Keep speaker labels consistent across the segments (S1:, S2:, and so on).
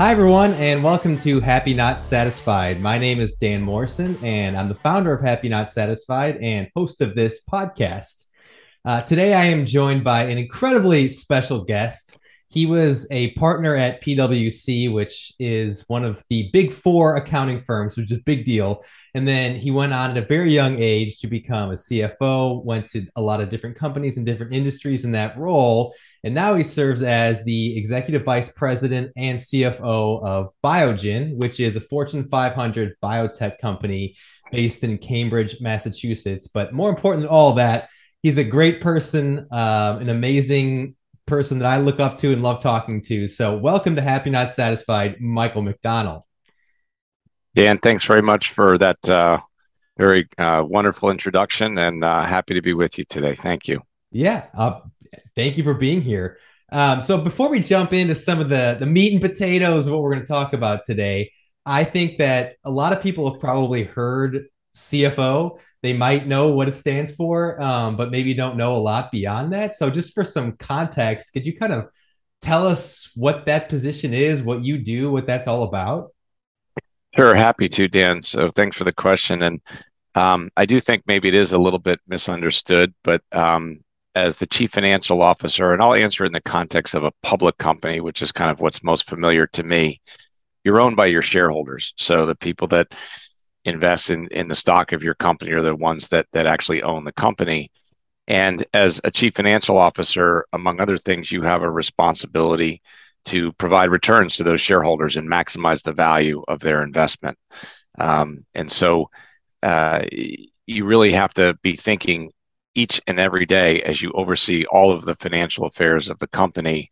S1: Hi, everyone, and welcome to Happy Not Satisfied. My name is Dan Morrison, and I'm the founder of Happy Not Satisfied and host of this podcast. Uh, today, I am joined by an incredibly special guest. He was a partner at PwC, which is one of the big four accounting firms, which is a big deal. And then he went on at a very young age to become a CFO, went to a lot of different companies and different industries in that role. And now he serves as the executive vice president and CFO of Biogen, which is a Fortune 500 biotech company based in Cambridge, Massachusetts. But more important than all that, he's a great person, uh, an amazing person that I look up to and love talking to. So, welcome to Happy Not Satisfied, Michael McDonnell.
S2: Dan, thanks very much for that uh, very uh, wonderful introduction and uh, happy to be with you today. Thank you.
S1: Yeah, uh, thank you for being here. Um, so before we jump into some of the the meat and potatoes of what we're going to talk about today, I think that a lot of people have probably heard CFO. They might know what it stands for, um, but maybe don't know a lot beyond that. So just for some context, could you kind of tell us what that position is, what you do, what that's all about?
S2: Sure, happy to, Dan. So thanks for the question. And um, I do think maybe it is a little bit misunderstood, but um, as the chief financial officer, and I'll answer in the context of a public company, which is kind of what's most familiar to me. You're owned by your shareholders, so the people that invest in in the stock of your company are the ones that that actually own the company. And as a chief financial officer, among other things, you have a responsibility to provide returns to those shareholders and maximize the value of their investment. Um, and so uh, you really have to be thinking each and every day as you oversee all of the financial affairs of the company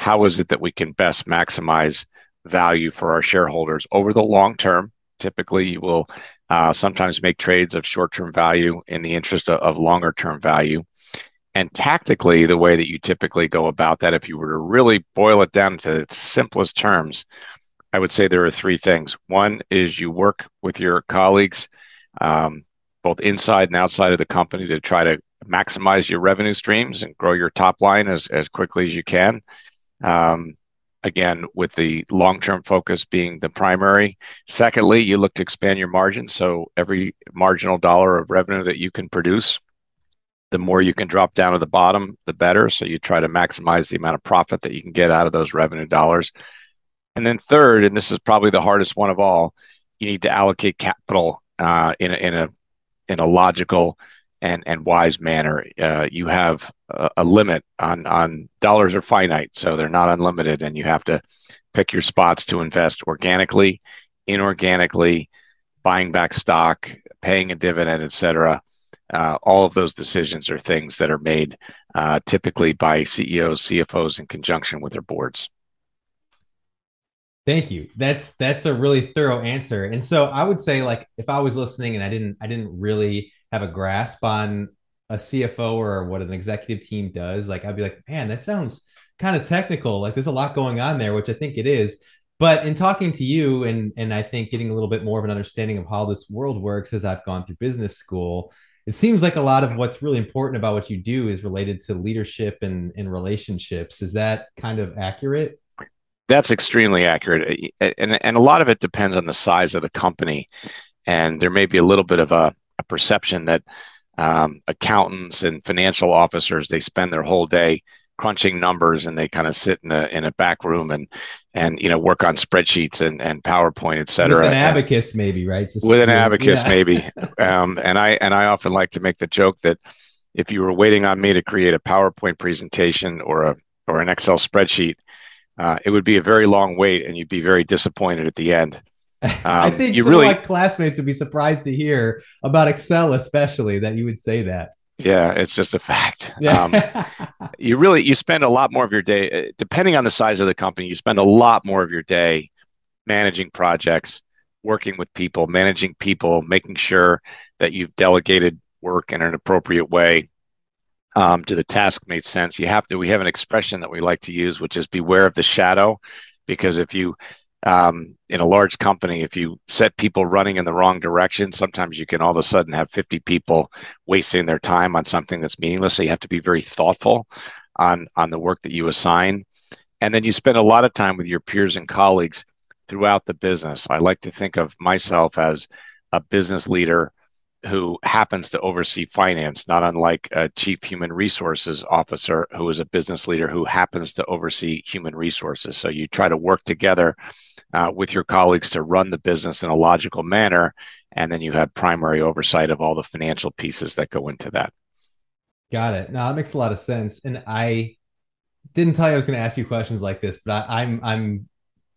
S2: how is it that we can best maximize value for our shareholders over the long term? Typically you will uh, sometimes make trades of short-term value in the interest of, of longer-term value. And tactically the way that you typically go about that if you were to really boil it down to its simplest terms i would say there are three things. One is you work with your colleagues um, both inside and outside of the company to try to maximize your revenue streams and grow your top line as, as quickly as you can. Um, again, with the long term focus being the primary. Secondly, you look to expand your margins. So every marginal dollar of revenue that you can produce, the more you can drop down to the bottom, the better. So you try to maximize the amount of profit that you can get out of those revenue dollars. And then third, and this is probably the hardest one of all, you need to allocate capital uh, in a, in a in a logical and and wise manner. Uh, you have a, a, limit on on dollars are finite, so they're not unlimited, and you have to pick your spots to invest organically, inorganically, buying back stock, paying a dividend, etc. Uh, all of those decisions are things that are made uh, typically by CEOs, CFOs in conjunction with their boards.
S1: Thank you. That's that's a really thorough answer. And so I would say like if I was listening and I didn't I didn't really have a grasp on a CFO or what an executive team does, like I'd be like, man, that sounds kind of technical. Like there's a lot going on there, which I think it is. But in talking to you and and I think getting a little bit more of an understanding of how this world works as I've gone through business school, it seems like a lot of what's really important about what you do is related to leadership and, and relationships. Is that kind of accurate?
S2: That's extremely accurate. And, and a lot of it depends on the size of the company. And there may be a little bit of a, a perception that um, accountants and financial officers, they spend their whole day crunching numbers and they kind of sit in a in a back room and and you know work on spreadsheets and and PowerPoint, et cetera.
S1: With an abacus, maybe, right?
S2: Just, with an abacus, yeah. maybe. Um, and I and I often like to make the joke that if you were waiting on me to create a PowerPoint presentation or a or an Excel spreadsheet, uh, it would be a very long wait, and you'd be very disappointed at the end.
S1: Um, I think you some really, of my classmates would be surprised to hear about Excel, especially that you would say that.
S2: Yeah, it's just a fact. Yeah. Um, you really you spend a lot more of your day, uh, depending on the size of the company. You spend a lot more of your day managing projects, working with people, managing people, making sure that you've delegated work in an appropriate way, um, to the task made sense. You have to. We have an expression that we like to use, which is "beware of the shadow," because if you um, in a large company, if you set people running in the wrong direction, sometimes you can all of a sudden have 50 people wasting their time on something that's meaningless. So you have to be very thoughtful on on the work that you assign, and then you spend a lot of time with your peers and colleagues throughout the business. I like to think of myself as a business leader who happens to oversee finance, not unlike a chief human resources officer who is a business leader who happens to oversee human resources. So you try to work together uh, with your colleagues to run the business in a logical manner, and then you have primary oversight of all the financial pieces that go into that.
S1: Got it. Now that makes a lot of sense. And I didn't tell you I was going to ask you questions like this, but I, I'm I'm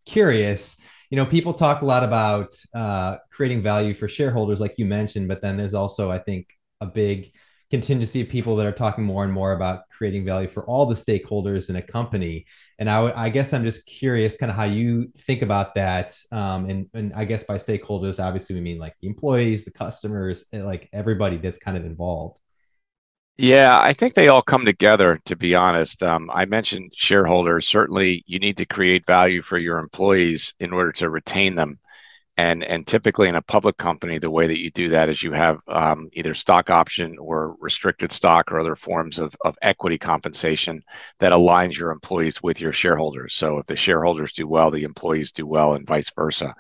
S1: curious you know, people talk a lot about uh, creating value for shareholders, like you mentioned, but then there's also, I think, a big contingency of people that are talking more and more about creating value for all the stakeholders in a company. And I, w- I guess I'm just curious, kind of how you think about that. Um, and, and I guess by stakeholders, obviously we mean like the employees, the customers, like everybody that's kind of involved.
S2: Yeah, I think they all come together, to be honest. Um, I mentioned shareholders. Certainly, you need to create value for your employees in order to retain them. And, and typically in a public company, the way that you do that is you have um, either stock option or restricted stock or other forms of, of equity compensation that aligns your employees with your shareholders. So if the shareholders do well, the employees do well, and vice versa.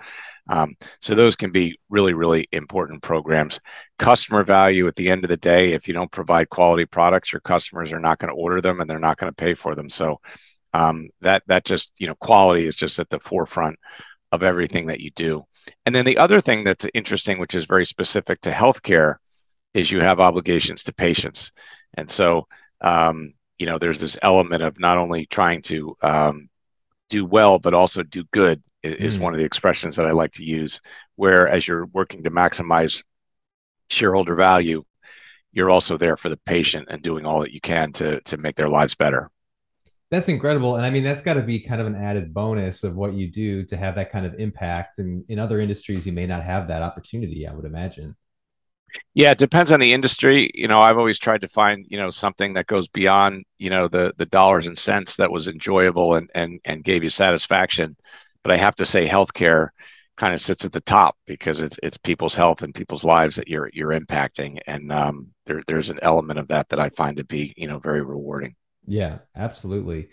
S2: Um, so those can be really, really important programs. Customer value at the end of the day, if you don't provide quality products, your customers are not going to order them and they're not going to pay for them. So um, that that just you know quality is just at the forefront of everything that you do. And then the other thing that's interesting, which is very specific to healthcare, is you have obligations to patients. And so um, you know there's this element of not only trying to um, do well but also do good is mm. one of the expressions that I like to use. Where as you're working to maximize shareholder value, you're also there for the patient and doing all that you can to to make their lives better.
S1: That's incredible, and I mean that's got to be kind of an added bonus of what you do to have that kind of impact. And in other industries, you may not have that opportunity. I would imagine.
S2: Yeah, it depends on the industry. You know, I've always tried to find, you know, something that goes beyond, you know, the the dollars and cents that was enjoyable and and and gave you satisfaction. But I have to say, healthcare kind of sits at the top because it's it's people's health and people's lives that you're you're impacting, and um, there there's an element of that that I find to be you know very rewarding.
S1: Yeah, absolutely.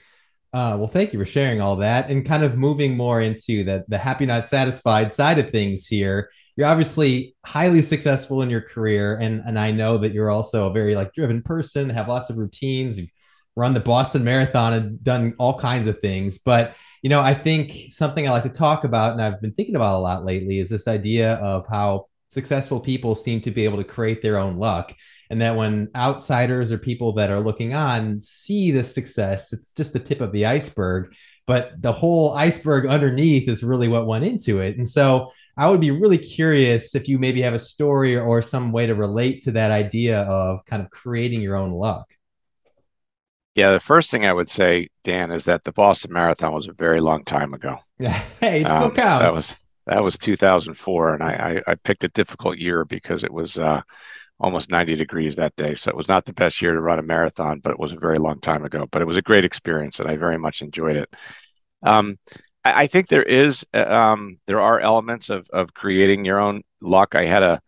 S1: Uh, well, thank you for sharing all that and kind of moving more into the the happy not satisfied side of things here. You're obviously highly successful in your career, and and I know that you're also a very like driven person, have lots of routines. You've run the Boston Marathon and done all kinds of things, but you know, I think something I like to talk about and I've been thinking about a lot lately is this idea of how successful people seem to be able to create their own luck. And that when outsiders or people that are looking on see the success, it's just the tip of the iceberg. But the whole iceberg underneath is really what went into it. And so I would be really curious if you maybe have a story or some way to relate to that idea of kind of creating your own luck.
S2: Yeah, the first thing I would say, Dan, is that the Boston Marathon was a very long time ago.
S1: Yeah, hey, it still um, counts.
S2: That was that was 2004, and I, I, I picked a difficult year because it was uh, almost 90 degrees that day. So it was not the best year to run a marathon, but it was a very long time ago. But it was a great experience, and I very much enjoyed it. Um, I, I, think there is uh, um, there are elements of of creating your own luck. I had a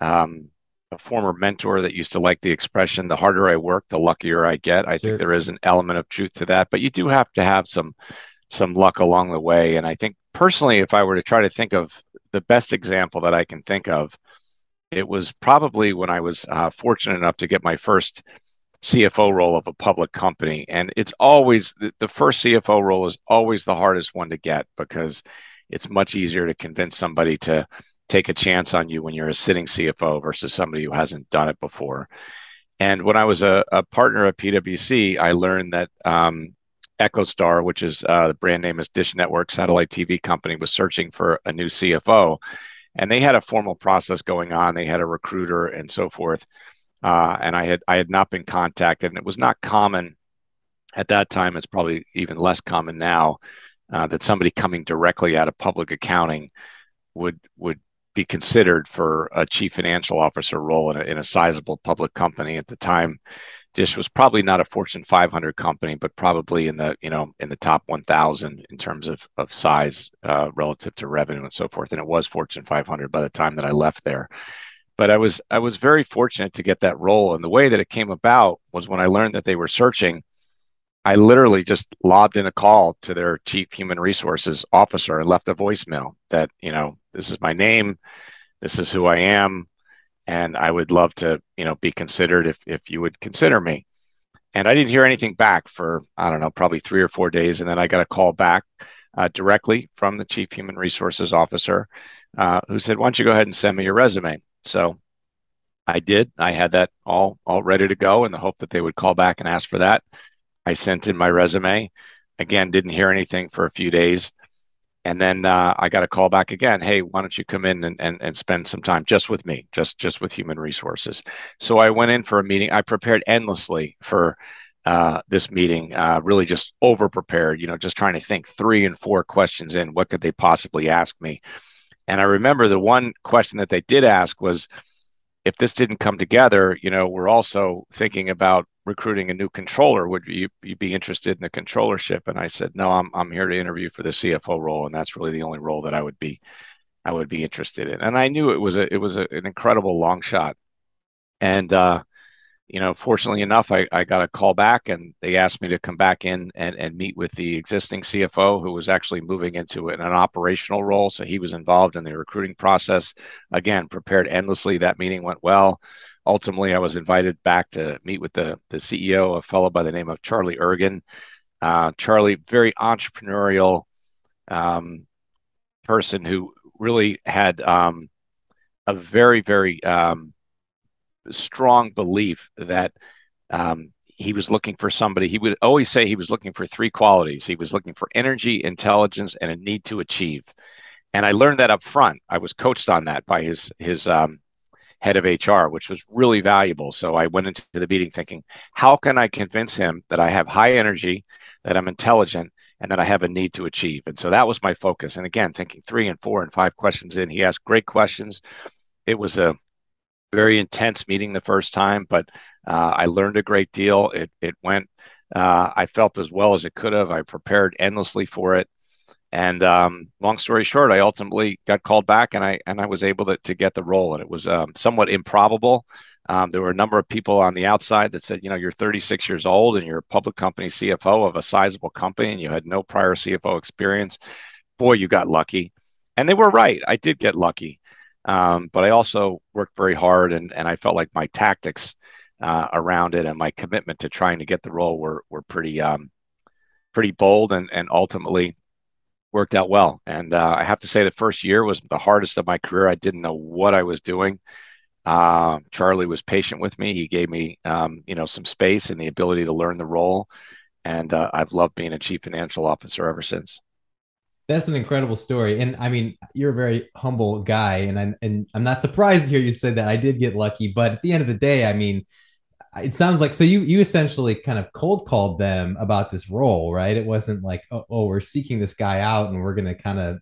S2: um, a former mentor that used to like the expression the harder i work the luckier i get i sure. think there is an element of truth to that but you do have to have some some luck along the way and i think personally if i were to try to think of the best example that i can think of it was probably when i was uh, fortunate enough to get my first cfo role of a public company and it's always the first cfo role is always the hardest one to get because it's much easier to convince somebody to take a chance on you when you're a sitting CFO versus somebody who hasn't done it before. And when I was a, a partner at PwC, I learned that um, EchoStar, which is uh, the brand name is Dish Network satellite TV company, was searching for a new CFO, and they had a formal process going on. They had a recruiter and so forth. Uh, and I had I had not been contacted, and it was not common at that time. It's probably even less common now uh, that somebody coming directly out of public accounting would would be considered for a chief financial officer role in a, in a sizable public company at the time. Dish was probably not a Fortune 500 company, but probably in the you know in the top 1,000 in terms of of size uh, relative to revenue and so forth. And it was Fortune 500 by the time that I left there. But I was I was very fortunate to get that role, and the way that it came about was when I learned that they were searching. I literally just lobbed in a call to their chief human resources officer and left a voicemail that, you know, this is my name, this is who I am, and I would love to, you know, be considered if if you would consider me. And I didn't hear anything back for I don't know, probably three or four days, and then I got a call back uh, directly from the chief human resources officer, uh, who said, "Why don't you go ahead and send me your resume?" So I did. I had that all all ready to go in the hope that they would call back and ask for that. I sent in my resume. Again, didn't hear anything for a few days. And then uh, I got a call back again. Hey, why don't you come in and, and, and spend some time just with me, just just with human resources? So I went in for a meeting. I prepared endlessly for uh, this meeting, uh, really just over prepared, you know, just trying to think three and four questions in. What could they possibly ask me? And I remember the one question that they did ask was, if this didn't come together, you know, we're also thinking about recruiting a new controller. Would you, you be interested in the controllership? And I said, no, I'm, I'm here to interview for the CFO role. And that's really the only role that I would be, I would be interested in. And I knew it was a, it was a, an incredible long shot. And, uh, you know, fortunately enough, I, I got a call back and they asked me to come back in and, and meet with the existing CFO who was actually moving into an, an operational role. So he was involved in the recruiting process. Again, prepared endlessly. That meeting went well. Ultimately, I was invited back to meet with the, the CEO, a fellow by the name of Charlie Ergen. Uh, Charlie, very entrepreneurial um, person who really had um, a very, very um, strong belief that um, he was looking for somebody. He would always say he was looking for three qualities. He was looking for energy, intelligence, and a need to achieve. And I learned that up front. I was coached on that by his his um, head of HR, which was really valuable. So I went into the meeting thinking, how can I convince him that I have high energy, that I'm intelligent, and that I have a need to achieve? And so that was my focus. And again, thinking three and four and five questions in, he asked great questions. It was a very intense meeting the first time, but uh, I learned a great deal. It it went. Uh, I felt as well as it could have. I prepared endlessly for it, and um, long story short, I ultimately got called back, and I and I was able to, to get the role. And it was um, somewhat improbable. Um, there were a number of people on the outside that said, you know, you're 36 years old and you're a public company CFO of a sizable company, and you had no prior CFO experience. Boy, you got lucky, and they were right. I did get lucky. Um, but I also worked very hard, and and I felt like my tactics uh, around it and my commitment to trying to get the role were were pretty um, pretty bold, and and ultimately worked out well. And uh, I have to say, the first year was the hardest of my career. I didn't know what I was doing. Uh, Charlie was patient with me. He gave me, um, you know, some space and the ability to learn the role. And uh, I've loved being a chief financial officer ever since.
S1: That's an incredible story, and I mean, you're a very humble guy, and I'm and I'm not surprised to hear you say that. I did get lucky, but at the end of the day, I mean, it sounds like so you you essentially kind of cold called them about this role, right? It wasn't like oh, oh we're seeking this guy out and we're gonna kind of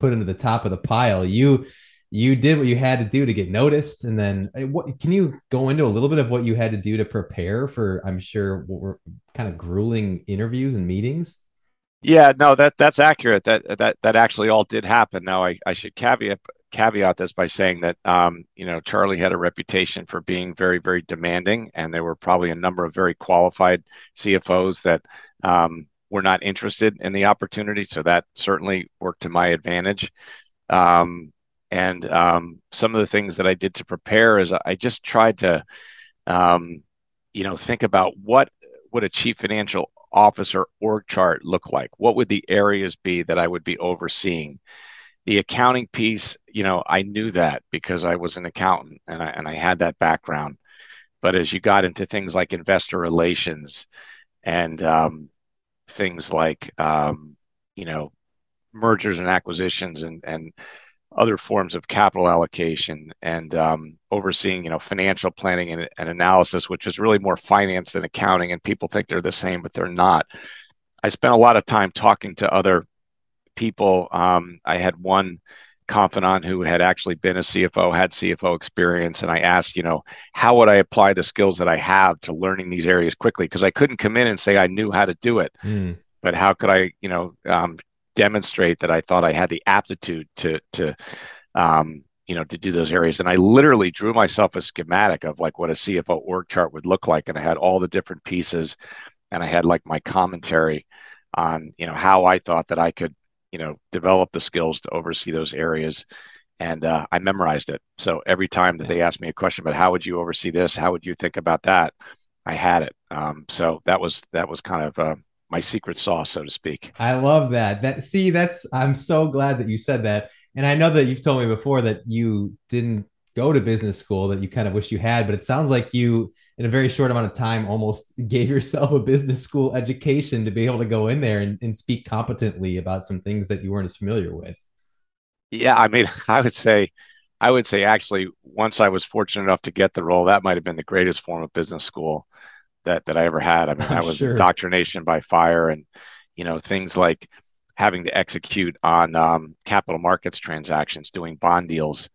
S1: put him to the top of the pile. You you did what you had to do to get noticed, and then eh, what? Can you go into a little bit of what you had to do to prepare for? I'm sure what were kind of grueling interviews and meetings.
S2: Yeah, no, that that's accurate. That that that actually all did happen. Now, I, I should caveat caveat this by saying that um, you know Charlie had a reputation for being very very demanding, and there were probably a number of very qualified CFOs that um, were not interested in the opportunity. So that certainly worked to my advantage. Um, and um, some of the things that I did to prepare is I just tried to, um, you know, think about what would a chief financial officer org chart look like? What would the areas be that I would be overseeing? The accounting piece, you know, I knew that because I was an accountant and I, and I had that background. But as you got into things like investor relations and um, things like, um, you know, mergers and acquisitions and, and other forms of capital allocation and um, overseeing, you know, financial planning and, and, analysis, which is really more finance than accounting. And people think they're the same, but they're not. I spent a lot of time talking to other people. Um, I had one confidant who had actually been a CFO, had CFO experience, and I asked, you know, how would I apply the skills that I have to learning these areas quickly? Because I couldn't come in and say I knew how to do it. Mm. But how could I, you know, um, demonstrate that I thought I had the aptitude to to um, you know to do those areas. And I literally drew myself a schematic of like what a CFO org chart would look like, and I had all the different pieces. and I had like my commentary on you know how I thought that I could you know develop the skills to oversee those areas and uh, I memorized it. So every time that they asked me a question about how would you oversee this, how would you think about that, I had it. Um, so that was that was kind of uh, my secret sauce, so to speak.
S1: I love that. That see, that's I'm so glad that you said that. And I know that you've told me before that you didn't go to business school that you kind of wish you had, but it sounds like you in a very short amount of time almost gave yourself a business school education to be able to go in there and, and speak competently about some things that you weren't as familiar with.
S2: Yeah, I mean, I would say, I would say actually, once I was fortunate enough to get the role, that might have been the greatest form of business school that that I ever had. I mean, that was sure. indoctrination by fire, and you know, things like having to execute on um, capital markets transactions, doing bond deals.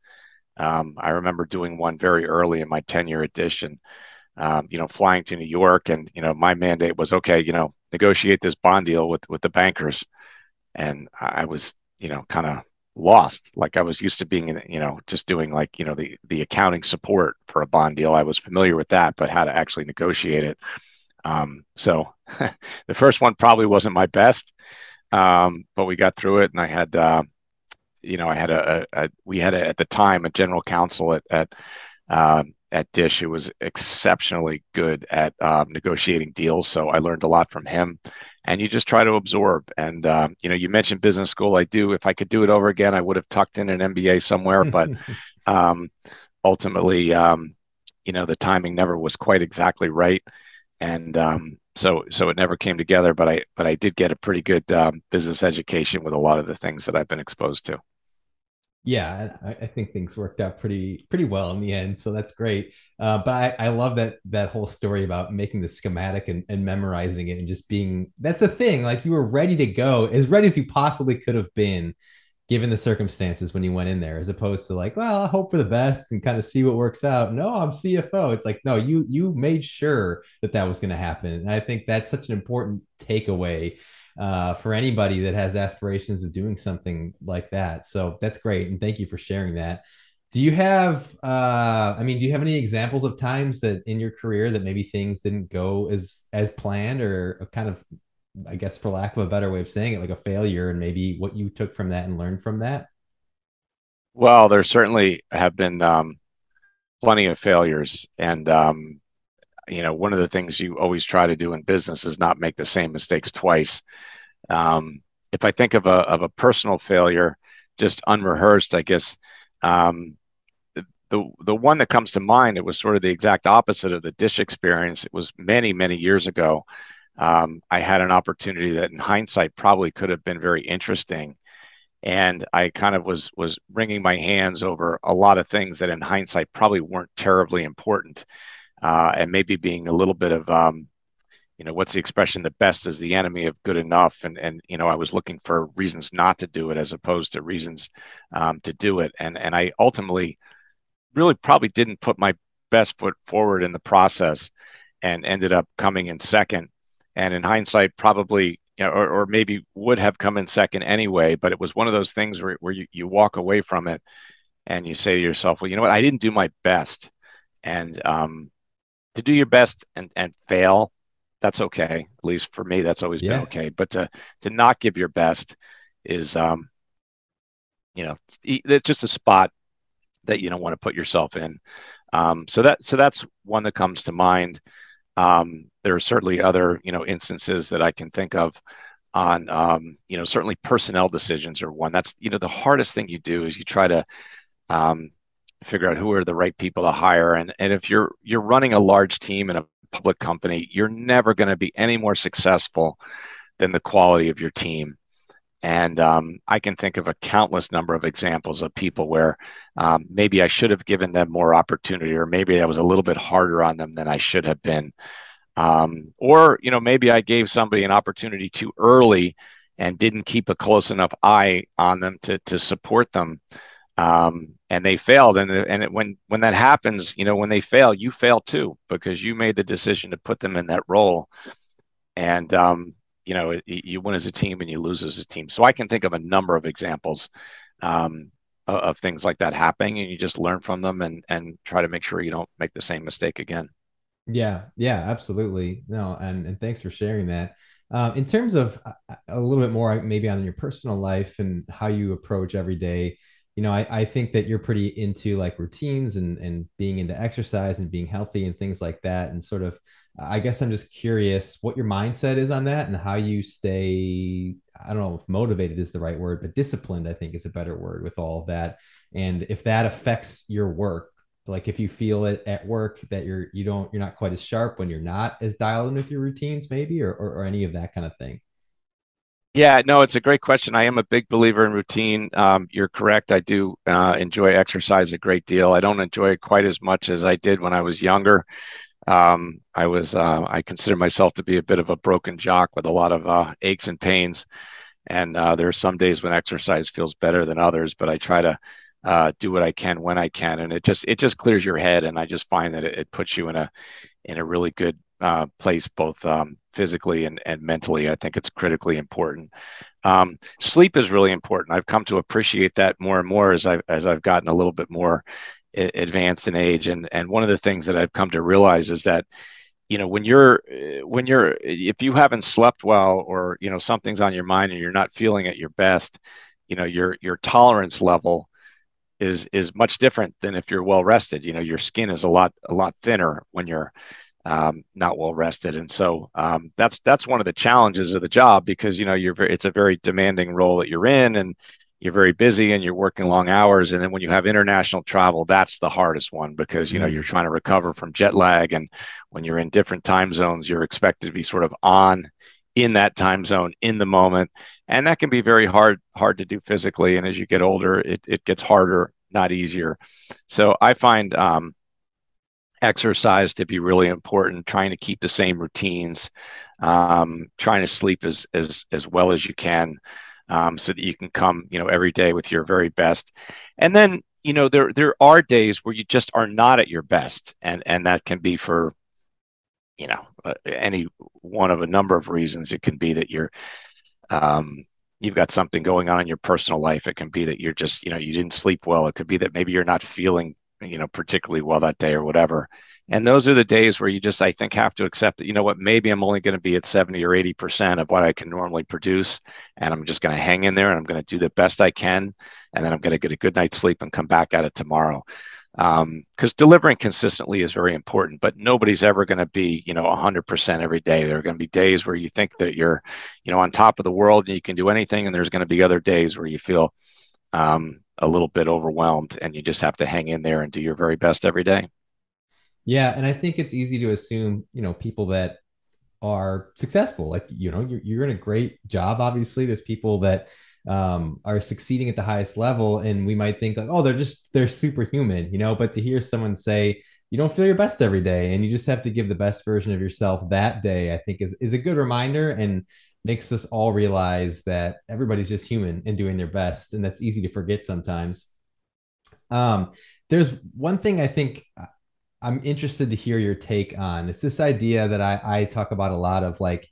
S2: Um, I remember doing one very early in my tenure at edition. Um, you know, flying to New York, and you know, my mandate was okay. You know, negotiate this bond deal with with the bankers, and I was, you know, kind of lost. Like i was used to being you know just doing like you know the the accounting support for a bond deal. I was familiar with that but how to actually negotiate it. Um, so the first one probably wasn't my best um, but we got through it and i had uh, you know i had a, a, a, we had a, at the time a general counsel at at uh, at dish who was exceptionally good at um, negotiating deals so i learned a lot from him and you just try to absorb. And um, you know, you mentioned business school. I do. If I could do it over again, I would have tucked in an MBA somewhere. But um, ultimately, um, you know, the timing never was quite exactly right, and um, so so it never came together. But I but I did get a pretty good um, business education with a lot of the things that I've been exposed to
S1: yeah, I, I, think things worked out pretty pretty well in the end, so that's great. Uh, but I, I love that that whole story about making the schematic and, and memorizing it and just being that's the thing. Like you were ready to go, as ready as you possibly could have been, given the circumstances when you went in there, as opposed to like, well, I hope for the best and kind of see what works out. No, I'm CFO. It's like, no, you you made sure that that was going to happen, and I think that's such an important takeaway uh, for anybody that has aspirations of doing something like that. So that's great. And thank you for sharing that. Do you have, uh, I mean, do you have any examples of times that in your career that maybe things didn't go as, as planned or kind of, I guess, for lack of a better way of saying it, like a failure and maybe what you took from that and learned from that?
S2: Well, there certainly have been um, plenty of failures. And, um, you know, one of the things you always try to do in business is not make the same mistakes twice. Um, if I think of a of a personal failure, just unrehearsed, I guess um, the the one that comes to mind, it was sort of the exact opposite of the dish experience. It was many many years ago. Um, I had an opportunity that, in hindsight, probably could have been very interesting, and I kind of was was wringing my hands over a lot of things that, in hindsight, probably weren't terribly important and maybe being a little bit of um, you know what's the expression? The best is the enemy of good enough. And and you know i was looking for reasons not to do it as opposed to reasons um, to do it. And and i ultimately really probably didn't put my best foot forward in the process and ended up coming in second. And in hindsight probably you know, or, or maybe would have come in second anyway but it was one of those things where, where you, you walk away from it and you say to yourself well you know what? I didn't do my best. And um, to do your best and, and fail, that's okay. At least for me, that's always yeah. been okay. But to to not give your best is, um, you know, it's just a spot that you don't want to put yourself in. Um, so that so that's one that comes to mind. Um, there are certainly other you know instances that I can think of on um, you know certainly personnel decisions are one. That's you know the hardest thing you do is you try to um, figure out who are the right people to hire. And and if you're you're running a large team in a public company, you're never going to be any more successful than the quality of your team. And um, I can think of a countless number of examples of people where um, maybe I should have given them more opportunity, or maybe I was a little bit harder on them than I should have been. Um, or you know maybe I gave somebody an opportunity too early and didn't keep a close enough eye on them to to support them um, and they failed. And and it, when when that happens, you know, when they fail, you fail too because you made the decision to put them in that role, and um, you know, it, you win as a team and you lose as a team. So I can think of a number of examples um, of, of things like that happening, and you just learn from them and and try to make sure you don't make the same mistake again.
S1: Yeah, yeah, absolutely. No, and and thanks for sharing that. Um, in terms of a, a little bit more, maybe on your personal life and how you approach every day, you know, I, I think that you're pretty into like routines and and being into exercise and being healthy and things like that. And sort of, I guess I'm just curious what your mindset is on that and how you stay. I don't know if motivated is the right word, but disciplined, I think, is a better word with all that. And if that affects your work like if you feel it at work that you're you don't you're not quite as sharp when you're not as dialed in with your routines maybe or, or, or any of that kind of thing
S2: yeah no it's a great question. I am a big believer in routine. Um, you're correct. I do uh, enjoy exercise a great deal. I don't enjoy it quite as much as i did when i was younger. Um, i was uh, i consider myself to be a bit of a broken jock with a lot of uh, aches and pains. And uh, there are some days when exercise feels better than others but i try to uh, do what I can when I can, and it just it just clears your head, and I just find that it, it puts you in a in a really good uh, place, both um, physically and, and mentally. I think it's critically important. Um, sleep is really important. I've come to appreciate that more and more as I as I've gotten a little bit more advanced in age, and and one of the things that I've come to realize is that you know when you're when you're if you haven't slept well or you know something's on your mind and you're not feeling at your best you know your your tolerance level is is much different than if you're well rested. You know, your skin is a lot a lot thinner when you're um, not well rested, and so um, that's that's one of the challenges of the job because you know you're very, it's a very demanding role that you're in, and you're very busy and you're working long hours, and then when you have international travel, that's the hardest one because you know you're trying to recover from jet lag, and when you're in different time zones, you're expected to be sort of on in that time zone in the moment. And that can be very hard hard to do physically. And as you get older it, it gets harder not easier. So i find um, exercise to be really important trying to keep the same routines um, trying to sleep as as as well as you can um, so that you can come you know every day with your very best and then you know there there are days where you just are not at your best and and that can be for you know uh, any one of a number of reasons it can be that you're um, you've got something going on in your personal life. It can be that you're just, you know, you didn't sleep well. It could be that maybe you're not feeling, you know, particularly well that day or whatever. And those are the days where you just, I think, have to accept that, you know what, maybe I'm only going to be at 70 or 80% of what I can normally produce. And I'm just going to hang in there and I'm going to do the best I can. And then I'm going to get a good night's sleep and come back at it tomorrow because um, delivering consistently is very important but nobody's ever going to be you know 100% every day there are going to be days where you think that you're you know on top of the world and you can do anything and there's going to be other days where you feel um, a little bit overwhelmed and you just have to hang in there and do your very best every day.
S1: Yeah and i think it's easy to assume you know people that are successful. Like you know you're, you're in a great job obviously. There's people that um, are succeeding at the highest level, and we might think like, oh, they're just they're superhuman, you know. But to hear someone say you don't feel your best every day, and you just have to give the best version of yourself that day, I think is is a good reminder. And makes us all realize that everybody's just human and doing their best, and that's easy to forget sometimes. Um, there's one thing I think I'm interested to hear your take on. It's this idea that I, I talk about a lot of like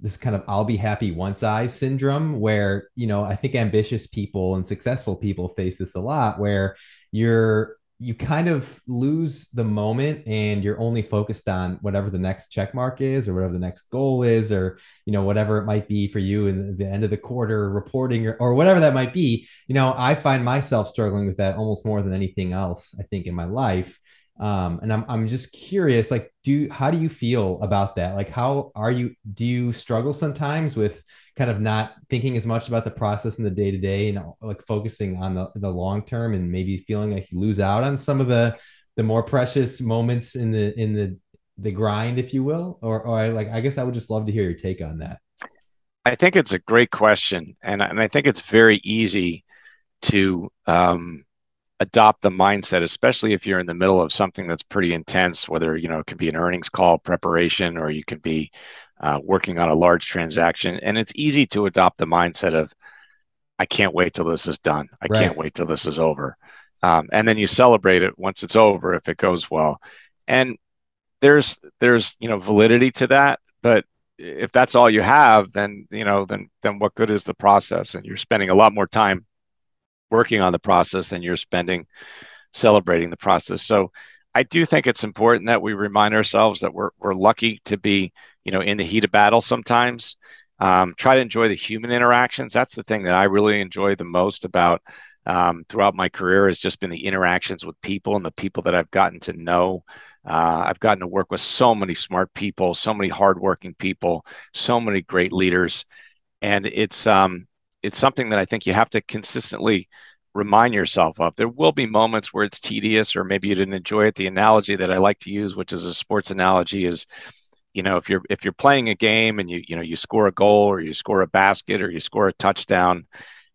S1: this kind of I'll be happy once I syndrome where, you know, I think ambitious people and successful people face this a lot where you're you kind of lose the moment and you're only focused on whatever the next check mark is or whatever the next goal is or you know whatever it might be for you in the end of the quarter reporting or, or whatever that might be. You know i find myself struggling with that almost more than anything else i think in my life um, and I'm I'm just curious, like, do how do you feel about that? Like, how are you? Do you struggle sometimes with kind of not thinking as much about the process in the day to day, and like focusing on the the long term, and maybe feeling like you lose out on some of the the more precious moments in the in the the grind, if you will? Or or I like I guess I would just love to hear your take on that.
S2: I think it's a great question, and and I think it's very easy to um, adopt the mindset, especially if you're in the middle of something that's pretty intense, whether, you know, it could be an earnings call preparation or you could be uh, working on a large transaction. And it's easy to adopt the mindset of, I can't wait till this is done. I right. can't wait till this is over. Um, and then you celebrate it once it's over if it goes well. And there's there's you know validity to that, but if that's all you have, then you know then then what good is the process? And you're spending a lot more time working on the process and you're spending celebrating the process. So I do think it's important that we remind ourselves that we're we're lucky to be, you know, in the heat of battle sometimes. Um, try to enjoy the human interactions. That's the thing that I really enjoy the most about um, throughout my career has just been the interactions with people and the people that I've gotten to know. Uh, I've gotten to work with so many smart people, so many hardworking people, so many great leaders, and it's um, it's something that I think you have to consistently remind yourself of. There will be moments where it's tedious, or maybe you didn't enjoy it. The analogy that I like to use, which is a sports analogy, is you know if you're if you're playing a game and you you know you score a goal or you score a basket or you score a touchdown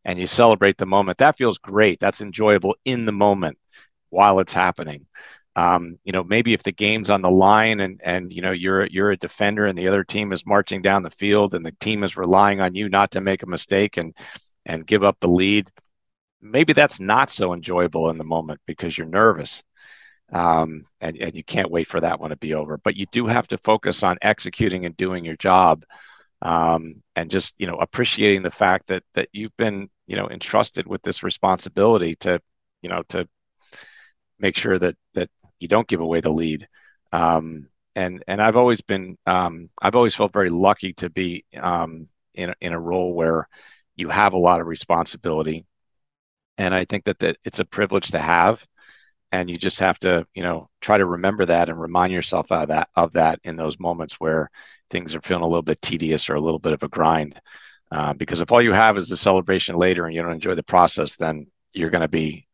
S2: and you celebrate the moment, that feels great. That's enjoyable in the moment while it's happening. Um, you know, maybe if the game's on the line and and you know you're you're a defender and the other team is marching down the field and the team is relying on you not to make a mistake and and give up the lead, maybe that's not so enjoyable in the moment because you're nervous. Um, and, and you can't wait for that one to be over. But you do have to focus on executing and doing your job um, and just you know appreciating the fact that that you've been you know entrusted with this responsibility to you know to make sure that that you don't give away the lead. Um, and and I've always been um, I've always felt very lucky to be um, in in a role where you have a lot of responsibility. And I think that that it's a privilege to have and you just have to you know try to remember that and remind yourself of that of that in those moments where things are feeling a little bit tedious or a little bit of a grind. Uh, because if all you have is the celebration later and you don't enjoy the process, then you're going to be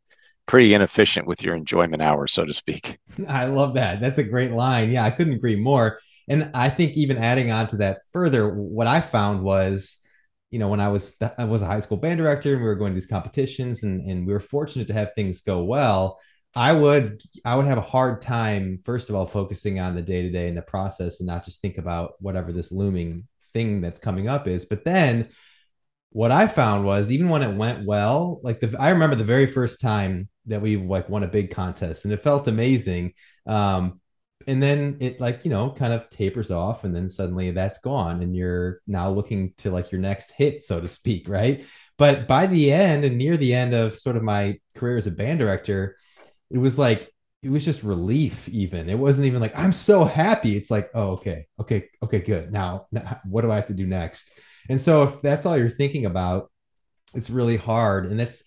S2: pretty inefficient with your enjoyment hours, so to speak.
S1: I love that. That's a great line. Yeah, I couldn't agree more. And I think even adding on to that further, what I found was, you know, when I was I was a high school band director and we were going to these competitions and, and we were fortunate to have things go well. I would I would have a hard time, first of all, focusing on the day to day and the process and not just think about whatever this looming thing that's coming up is. But then what I found was even when it went well, like the I remember the very first time that we like won a big contest and it felt amazing. Um, and then it like you know kind of tapers off and then suddenly that's gone and you're now looking to like your next hit so to speak right but by the end and near the end of sort of my career as a band director it was like it was just relief even. It wasn't even like i'm so happy. It's like oh okay okay okay good. Now, now what do i have to do next? And so if that's all you're thinking about it's really hard. And that's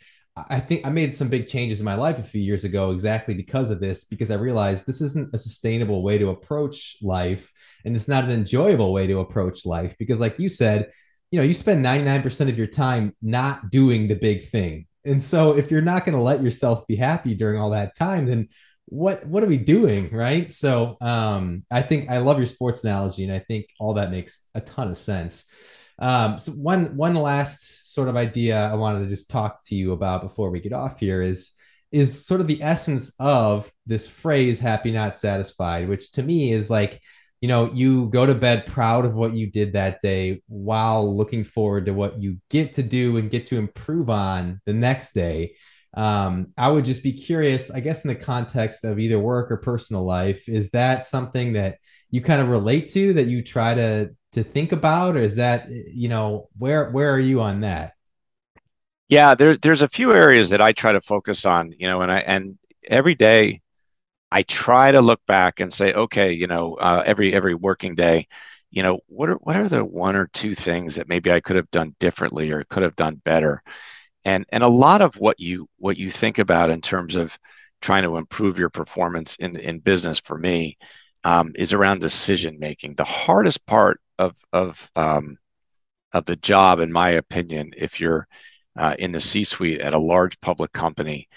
S1: i think i made some big changes in my life a few years ago exactly because of this because i realized this isn't a sustainable way to approach life and it's not an enjoyable way to approach life because like you said you know you spend 99% of your time not doing the big thing. And so if you're not going to let yourself be happy during all that time then what what are we doing right? So um i think i love your sports analogy and i think all that makes a ton of sense. Um so one one last sort of idea i wanted to just talk to you about before we get off here is is sort of the essence of this phrase happy not satisfied which to me is like you know you go to bed proud of what you did that day while looking forward to what you get to do and get to improve on the next day um, I would just be curious, I guess, in the context of either work or personal life, is that something that you kind of relate to that you try to to think about, or is that you know where where are you on that?
S2: Yeah, there's there's a few areas that I try to focus on, you know, and I and every day I try to look back and say, okay, you know, uh, every every working day, you know, what are what are the one or two things that maybe I could have done differently or could have done better? And and a lot of what you what you think about in terms of trying to improve your performance in in business for me um, is around decision making. The hardest part of of um, of the job, in my opinion, if you're uh, in the C-suite at a large public company,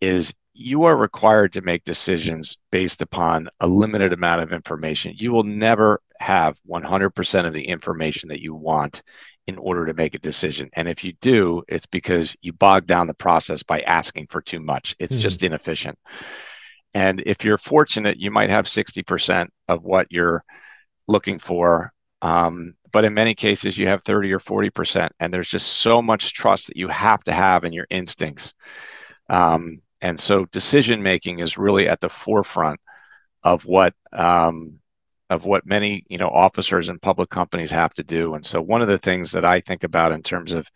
S2: is you are required to make decisions based upon a limited amount of information. You will never have 100% of the information that you want in order to make a decision. And if you do, it's because you bog down the process by asking for too much. It's mm-hmm. just inefficient. And if you're fortunate, you might have 60% of what you're looking for. Um, but in many cases, you have 30 or 40%. And there's just so much trust that you have to have in your instincts. Um, and so decision making is really at the forefront of what um, of what many you know officers and public companies have to do. And so one of the things that I think about in terms of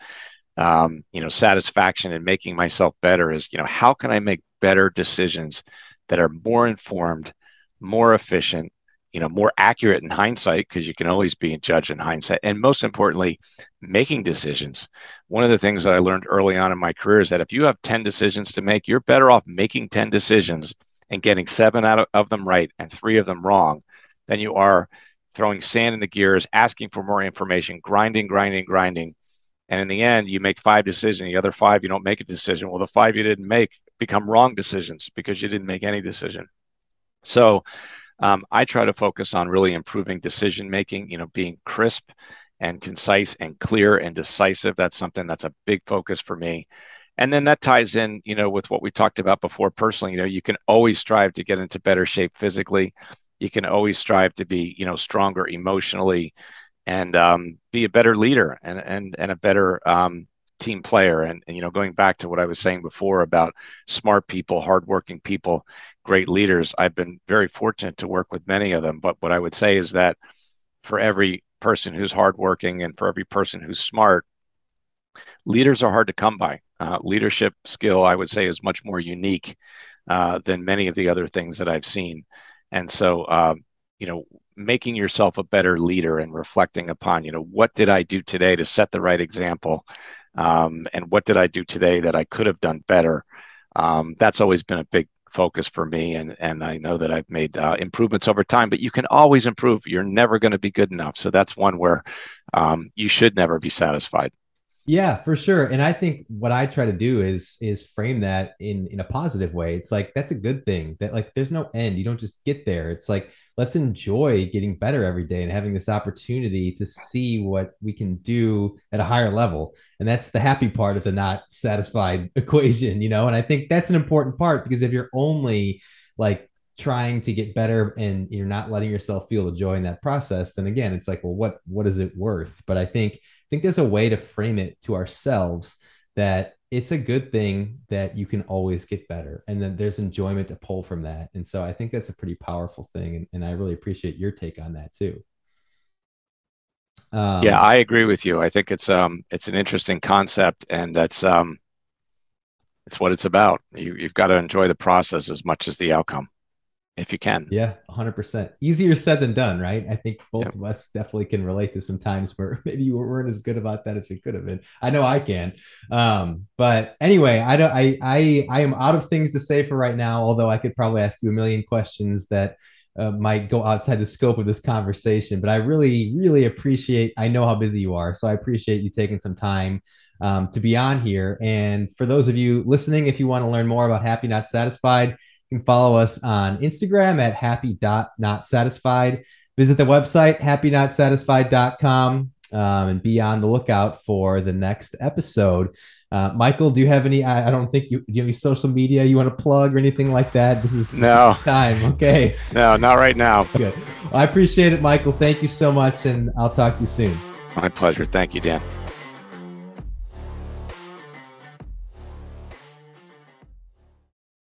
S2: um, you know satisfaction and making myself better is you know how can I make better decisions that are more informed, more efficient, you know, more accurate in hindsight because you can always be judged in hindsight, and most importantly, making decisions. One of the things that I learned early on in my career is that if you have 10 decisions to make, you're better off making 10 decisions and getting seven out of them right and three of them wrong than you are throwing sand in the gears, asking for more information, grinding, grinding, grinding. And in the end, you make five decisions. The other five, you don't make a decision. Well, the five you didn't make become wrong decisions because you didn't make any decision. So um, I try to focus on really improving decision making, you know, being crisp and concise and clear and decisive. That's something that's a big focus for me. And then that ties in, you know, with what we talked about before personally. You know, you can always strive to get into better shape physically. You can always strive to be, you know, stronger emotionally and um, be a better leader and and and a better um, team player. And, and you know, going back to what I was saying before about smart people, hardworking people, great leaders, I've been very fortunate to work with many of them. But what I would say is that for every person who's hardworking and for every person who's smart, leaders are hard to come by. Uh, leadership skill, I would say, is much more unique uh, than many of the other things that I've seen. And so, uh, you know, making yourself a better leader and reflecting upon, you know, what did I do today to set the right example? Um, and what did I do today that I could have done better? Um, that's always been a big focus for me and and I know that I've made uh, improvements over time but you can always improve you're never going to be good enough so that's one where um, you should never be satisfied
S1: yeah, for sure. And I think what I try to do is is frame that in in a positive way. It's like that's a good thing. That like there's no end. You don't just get there. It's like let's enjoy getting better every day and having this opportunity to see what we can do at a higher level. And that's the happy part of the not satisfied equation, you know? And I think that's an important part because if you're only like trying to get better and you're not letting yourself feel the joy in that process, then again, it's like, well, what what is it worth? But I think think there's a way to frame it to ourselves that it's a good thing that you can always get better and then there's enjoyment to pull from that. And so i think that's a pretty powerful thing. And, and i really appreciate your take on that too.
S2: Um, yeah i agree with you. I think it's um it's an interesting concept and that's um it's what it's about. You, you've got to enjoy the process as much as the outcome if you can.
S1: Yeah, 100%. Easier said than done, right? I think both yep. of us definitely can relate to some times where maybe we weren't as good about that as we could have been. I know I can. Um, but anyway, I don't I I I am out of things to say for right now, although I could probably ask you a million questions that uh, might go outside the scope of this conversation, but I really, really appreciate. I know how busy you are, so I appreciate you taking some time um, to be on here. And for those of you listening, if you want to learn more about Happy Not Satisfied, you can follow us on Instagram at happy.notsatisfied. Visit the website, happynotsatisfied.com, um, and be on the lookout for the next episode. Uh, Michael, do you have any? I, I, don't think you do. You have any social media you want to plug or anything like that? This is this
S2: no
S1: is time. Okay.
S2: No, not right now.
S1: Good. Well, I appreciate it, Michael. Thank you so much, and I'll talk to you soon.
S2: My pleasure. Thank you, Dan.